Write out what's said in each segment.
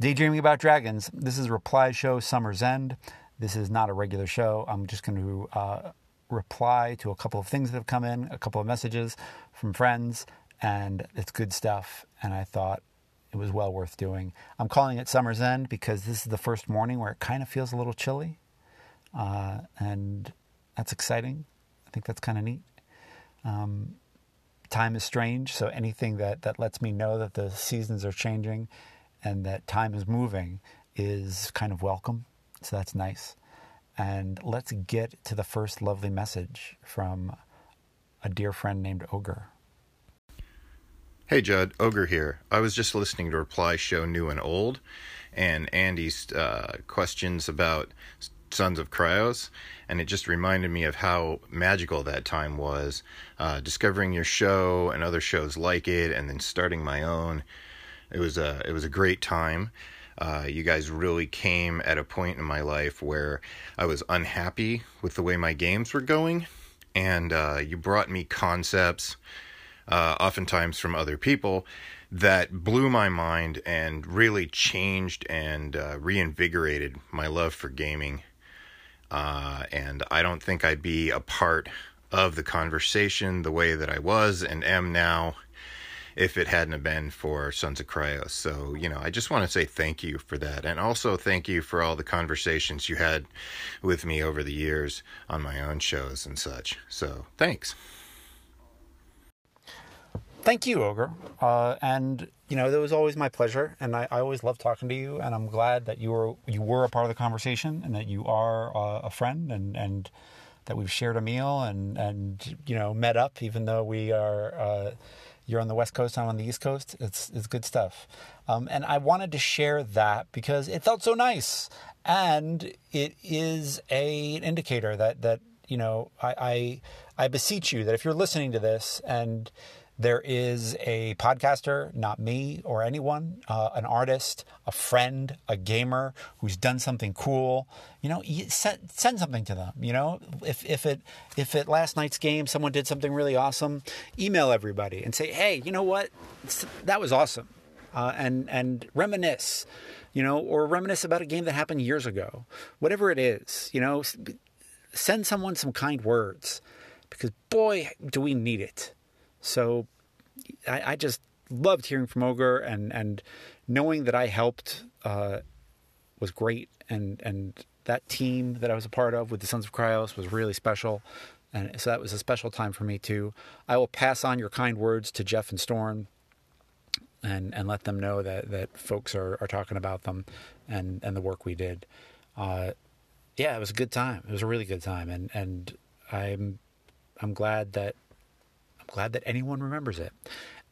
Daydreaming About Dragons. This is a reply show, Summer's End. This is not a regular show. I'm just going to uh, reply to a couple of things that have come in, a couple of messages from friends, and it's good stuff. And I thought it was well worth doing. I'm calling it Summer's End because this is the first morning where it kind of feels a little chilly. Uh, and that's exciting. I think that's kind of neat. Um, time is strange, so anything that, that lets me know that the seasons are changing and that time is moving is kind of welcome. So that's nice. And let's get to the first lovely message from a dear friend named Ogre. Hey Judd, Ogre here. I was just listening to Reply Show New and Old and Andy's uh, questions about Sons of Kryos, and it just reminded me of how magical that time was. Uh, discovering your show and other shows like it, and then starting my own. It was a it was a great time. Uh, you guys really came at a point in my life where I was unhappy with the way my games were going, and uh, you brought me concepts, uh, oftentimes from other people, that blew my mind and really changed and uh, reinvigorated my love for gaming. Uh, and I don't think I'd be a part of the conversation the way that I was and am now if it hadn't have been for Sons of Kryos. So, you know, I just want to say thank you for that. And also thank you for all the conversations you had with me over the years on my own shows and such. So, thanks. Thank you, Ogre. Uh, and you know, it was always my pleasure, and I, I, always love talking to you. And I'm glad that you were you were a part of the conversation, and that you are uh, a friend, and and that we've shared a meal, and and you know, met up, even though we are. Uh, you're on the West Coast, I'm on the East Coast. It's it's good stuff. Um, and I wanted to share that because it felt so nice, and it is a, an indicator that that you know I, I I beseech you that if you're listening to this and there is a podcaster, not me or anyone, uh, an artist, a friend, a gamer who's done something cool. You know, send, send something to them. You know, if if it if at last night's game someone did something really awesome, email everybody and say, hey, you know what, that was awesome, uh, and and reminisce. You know, or reminisce about a game that happened years ago. Whatever it is, you know, send someone some kind words because boy, do we need it. So I, I just loved hearing from Ogre and, and knowing that I helped uh, was great. And, and that team that I was a part of with the Sons of Kryos was really special. And so that was a special time for me too. I will pass on your kind words to Jeff and Storm and, and let them know that, that folks are, are talking about them and, and the work we did. Uh, yeah, it was a good time. It was a really good time. And, and I'm, I'm glad that glad that anyone remembers it.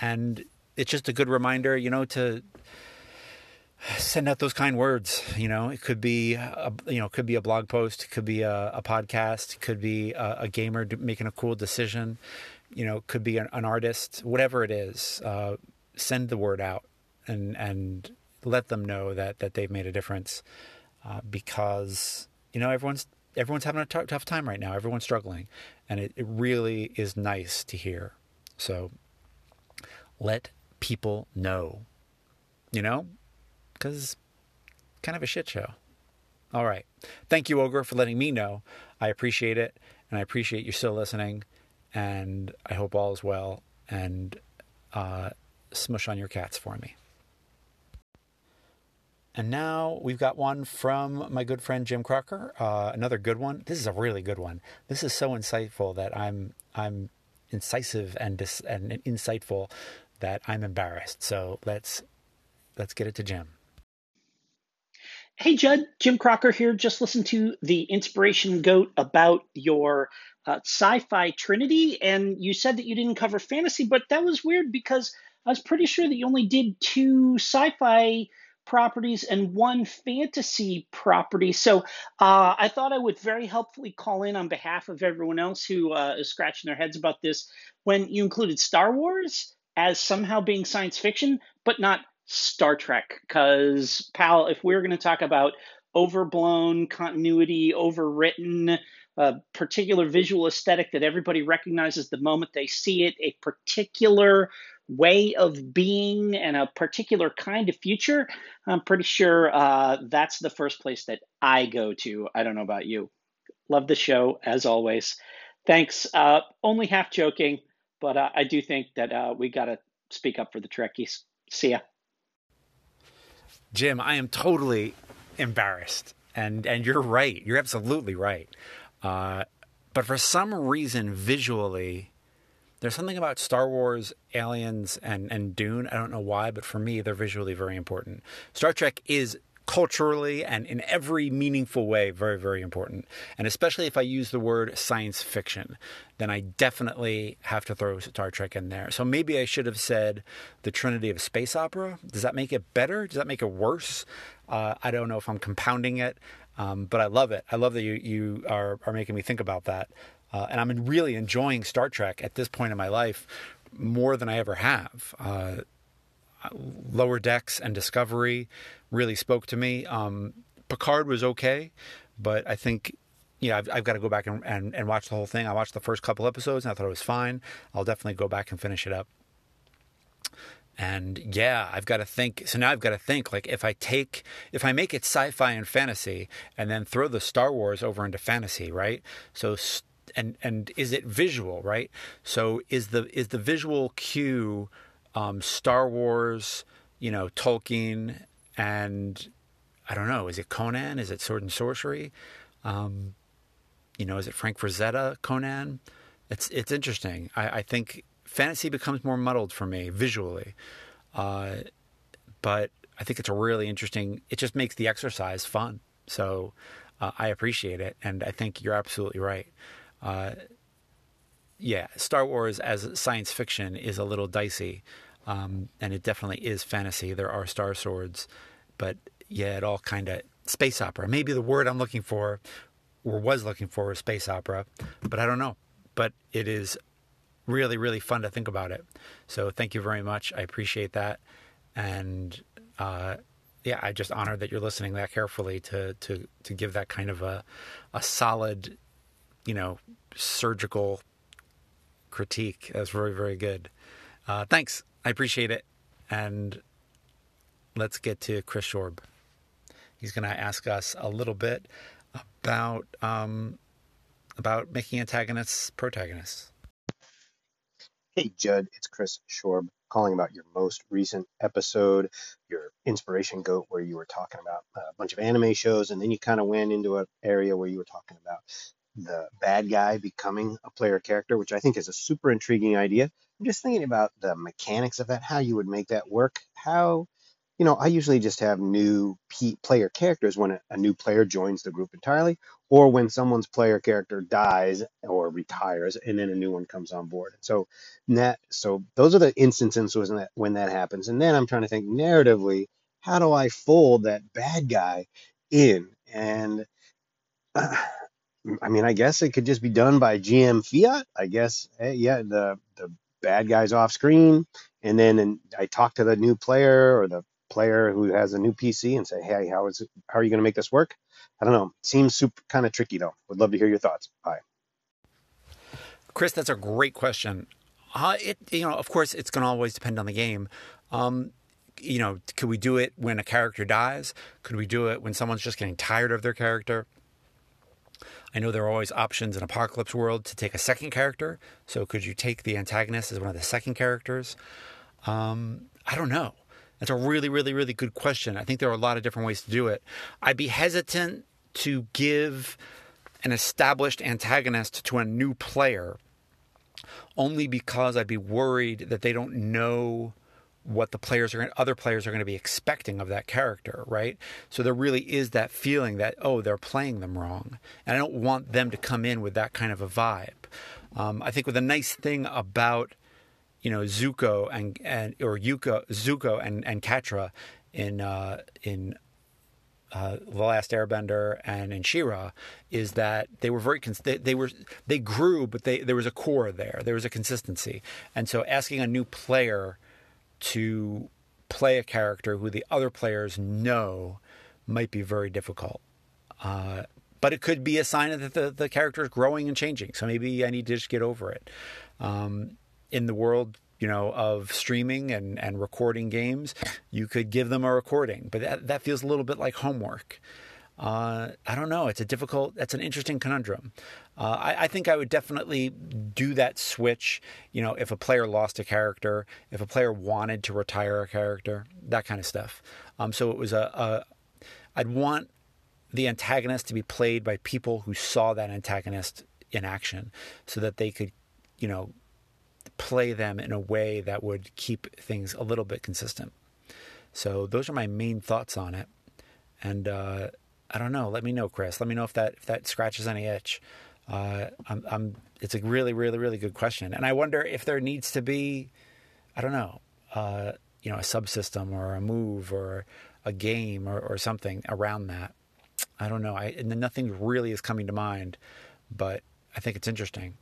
And it's just a good reminder, you know, to send out those kind words. You know, it could be, a, you know, could be a blog post, could be a, a podcast, could be a, a, gamer making a cool decision. You know, could be an, an artist, whatever it is. Uh, send the word out and and let them know that that they've made a difference uh, because you know everyone's everyone's having a t- tough time right now. Everyone's struggling, and it, it really is nice to hear. So let people know, you know, because kind of a shit show. All right. Thank you, Ogre, for letting me know. I appreciate it, and I appreciate you still listening, and I hope all is well. And uh, smush on your cats for me. And now we've got one from my good friend Jim Crocker. Uh, another good one. This is a really good one. This is so insightful that I'm I'm incisive and dis- and insightful that I'm embarrassed. So let's let's get it to Jim. Hey Judd, Jim Crocker here. Just listen to the inspiration goat about your uh, sci-fi trinity, and you said that you didn't cover fantasy, but that was weird because I was pretty sure that you only did two sci-fi properties and one fantasy property. So uh, I thought I would very helpfully call in on behalf of everyone else who uh, is scratching their heads about this when you included Star Wars as somehow being science fiction, but not Star Trek. Because, pal, if we're going to talk about overblown continuity, overwritten, a particular visual aesthetic that everybody recognizes the moment they see it, a particular way of being and a particular kind of future, I'm pretty sure uh, that's the first place that I go to. I don't know about you. Love the show as always. Thanks. Uh, only half joking, but uh, I do think that uh, we got to speak up for the Trekkies. See ya. Jim, I am totally embarrassed, and and you're right. You're absolutely right. Uh, but for some reason, visually, there's something about Star Wars, Aliens, and, and Dune. I don't know why, but for me, they're visually very important. Star Trek is culturally and in every meaningful way very, very important. And especially if I use the word science fiction, then I definitely have to throw Star Trek in there. So maybe I should have said the Trinity of Space Opera. Does that make it better? Does that make it worse? Uh, I don't know if I'm compounding it. Um, but I love it. I love that you, you are, are making me think about that. Uh, and I'm really enjoying Star Trek at this point in my life more than I ever have. Uh, Lower Decks and Discovery really spoke to me. Um, Picard was okay, but I think know, I've, I've got to go back and, and, and, watch the whole thing. I watched the first couple episodes and I thought it was fine. I'll definitely go back and finish it up. And yeah, I've got to think. So now I've got to think like if I take, if I make it sci fi and fantasy and then throw the Star Wars over into fantasy, right? So, and, and is it visual, right? So is the, is the visual cue um, Star Wars, you know, Tolkien, and I don't know, is it Conan? Is it Sword and Sorcery? Um, you know, is it Frank Frazetta Conan? It's it's interesting. I, I think fantasy becomes more muddled for me visually, uh, but I think it's a really interesting. It just makes the exercise fun. So uh, I appreciate it, and I think you're absolutely right. Uh, yeah, Star Wars as science fiction is a little dicey. Um, and it definitely is fantasy. There are star swords, but yeah, it all kind of space opera. Maybe the word I'm looking for, or was looking for, was space opera, but I don't know. But it is really, really fun to think about it. So thank you very much. I appreciate that, and uh, yeah, I just honored that you're listening that carefully to to to give that kind of a a solid, you know, surgical critique. That's very, very good. Uh, thanks. I appreciate it. And let's get to Chris Shorb. He's going to ask us a little bit about um, about making antagonists protagonists. Hey, Judd, it's Chris Shorb calling about your most recent episode, your inspiration goat, where you were talking about a bunch of anime shows, and then you kind of went into an area where you were talking about the bad guy becoming a player character, which I think is a super intriguing idea. I'm just thinking about the mechanics of that, how you would make that work. How, you know, I usually just have new P- player characters when a, a new player joins the group entirely, or when someone's player character dies or retires, and then a new one comes on board. So that, so those are the instances when that when that happens. And then I'm trying to think narratively, how do I fold that bad guy in? And uh, I mean, I guess it could just be done by GM Fiat. I guess, hey, yeah, the the bad guys off screen, and then and I talk to the new player or the player who has a new PC and say, hey, how is it, how are you going to make this work? I don't know. Seems super kind of tricky though. Would love to hear your thoughts. Bye. Chris, that's a great question. Uh, it you know, of course, it's going to always depend on the game. Um, you know, could we do it when a character dies? Could we do it when someone's just getting tired of their character? I know there are always options in Apocalypse World to take a second character. So could you take the antagonist as one of the second characters? Um, I don't know. That's a really, really, really good question. I think there are a lot of different ways to do it. I'd be hesitant to give an established antagonist to a new player only because I'd be worried that they don't know what the players are other players are going to be expecting of that character right so there really is that feeling that oh they're playing them wrong and i don't want them to come in with that kind of a vibe um, i think with a nice thing about you know zuko and and or yuko zuko and and catra in uh, in uh, the Last Airbender and in She-Ra is that they were very cons- they, they, were they grew, but they there was a core there. There was a consistency, and so asking a new player to play a character who the other players know might be very difficult. Uh, but it could be a sign that the, the character is growing and changing. So maybe I need to just get over it. Um, in the world, you know, of streaming and, and recording games, you could give them a recording, but that, that feels a little bit like homework. Uh, I don't know. It's a difficult, that's an interesting conundrum. Uh, I, I, think I would definitely do that switch. You know, if a player lost a character, if a player wanted to retire a character, that kind of stuff. Um, so it was a, a, I'd want the antagonist to be played by people who saw that antagonist in action so that they could, you know, play them in a way that would keep things a little bit consistent. So those are my main thoughts on it. And, uh, I don't know. Let me know, Chris. Let me know if that if that scratches any itch. Uh, I'm, I'm, it's a really, really, really good question, and I wonder if there needs to be, I don't know, uh, you know, a subsystem or a move or a game or, or something around that. I don't know. I nothing really is coming to mind, but I think it's interesting.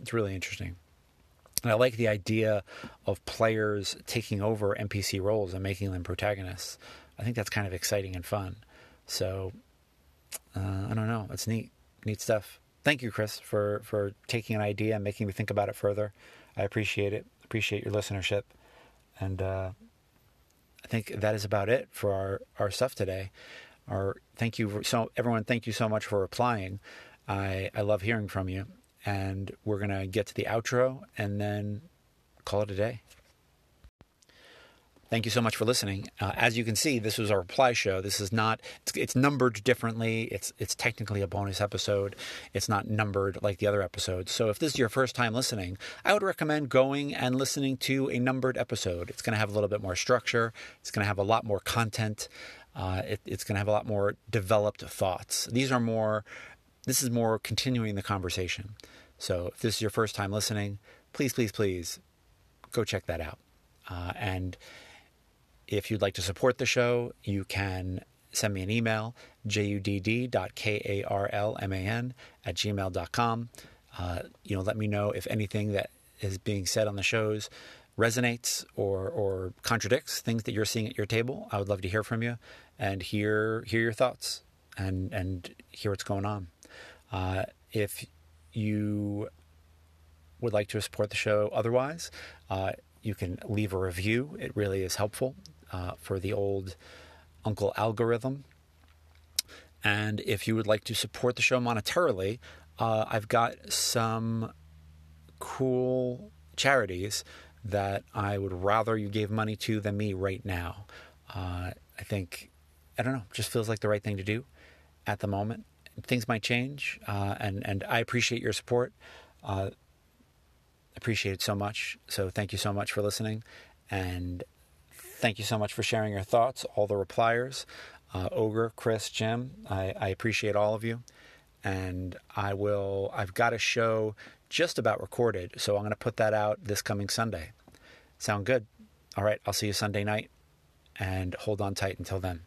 It's really interesting. And I like the idea of players taking over NPC roles and making them protagonists. I think that's kind of exciting and fun. So uh, I don't know. It's neat, neat stuff. Thank you, Chris, for for taking an idea and making me think about it further. I appreciate it. Appreciate your listenership, and uh, I think that is about it for our our stuff today. Our thank you so everyone. Thank you so much for replying. I I love hearing from you, and we're gonna get to the outro and then call it a day. Thank you so much for listening. Uh, as you can see, this was a reply show. This is not. It's, it's, numbered differently. It's it's technically a bonus episode. It's not numbered like the other episodes. So if this is your first time listening, I would recommend going and listening to a numbered episode. It's going to have a little bit more structure. It's going to have a lot more content. Uh, it, it's going to have a lot more developed thoughts. These are more. This is more continuing the conversation. So if this is your first time listening, please, please, please, go check that out. Uh, and if you'd like to support the show, you can send me an email, judd.karlman at gmail.com. Uh, you know, let me know if anything that is being said on the shows resonates or, or contradicts things that you're seeing at your table. I would love to hear from you and hear hear your thoughts and and hear what's going on. Uh, if you would like to support the show otherwise, uh, you can leave a review. It really is helpful uh, for the old Uncle algorithm. And if you would like to support the show monetarily, uh, I've got some cool charities that I would rather you gave money to than me right now. Uh, I think, I don't know, just feels like the right thing to do at the moment. Things might change, uh, and, and I appreciate your support. Uh, appreciate it so much. So thank you so much for listening. And Thank you so much for sharing your thoughts, all the repliers. Uh, Ogre, Chris, Jim, I, I appreciate all of you. And I will, I've got a show just about recorded, so I'm going to put that out this coming Sunday. Sound good? All right, I'll see you Sunday night and hold on tight until then.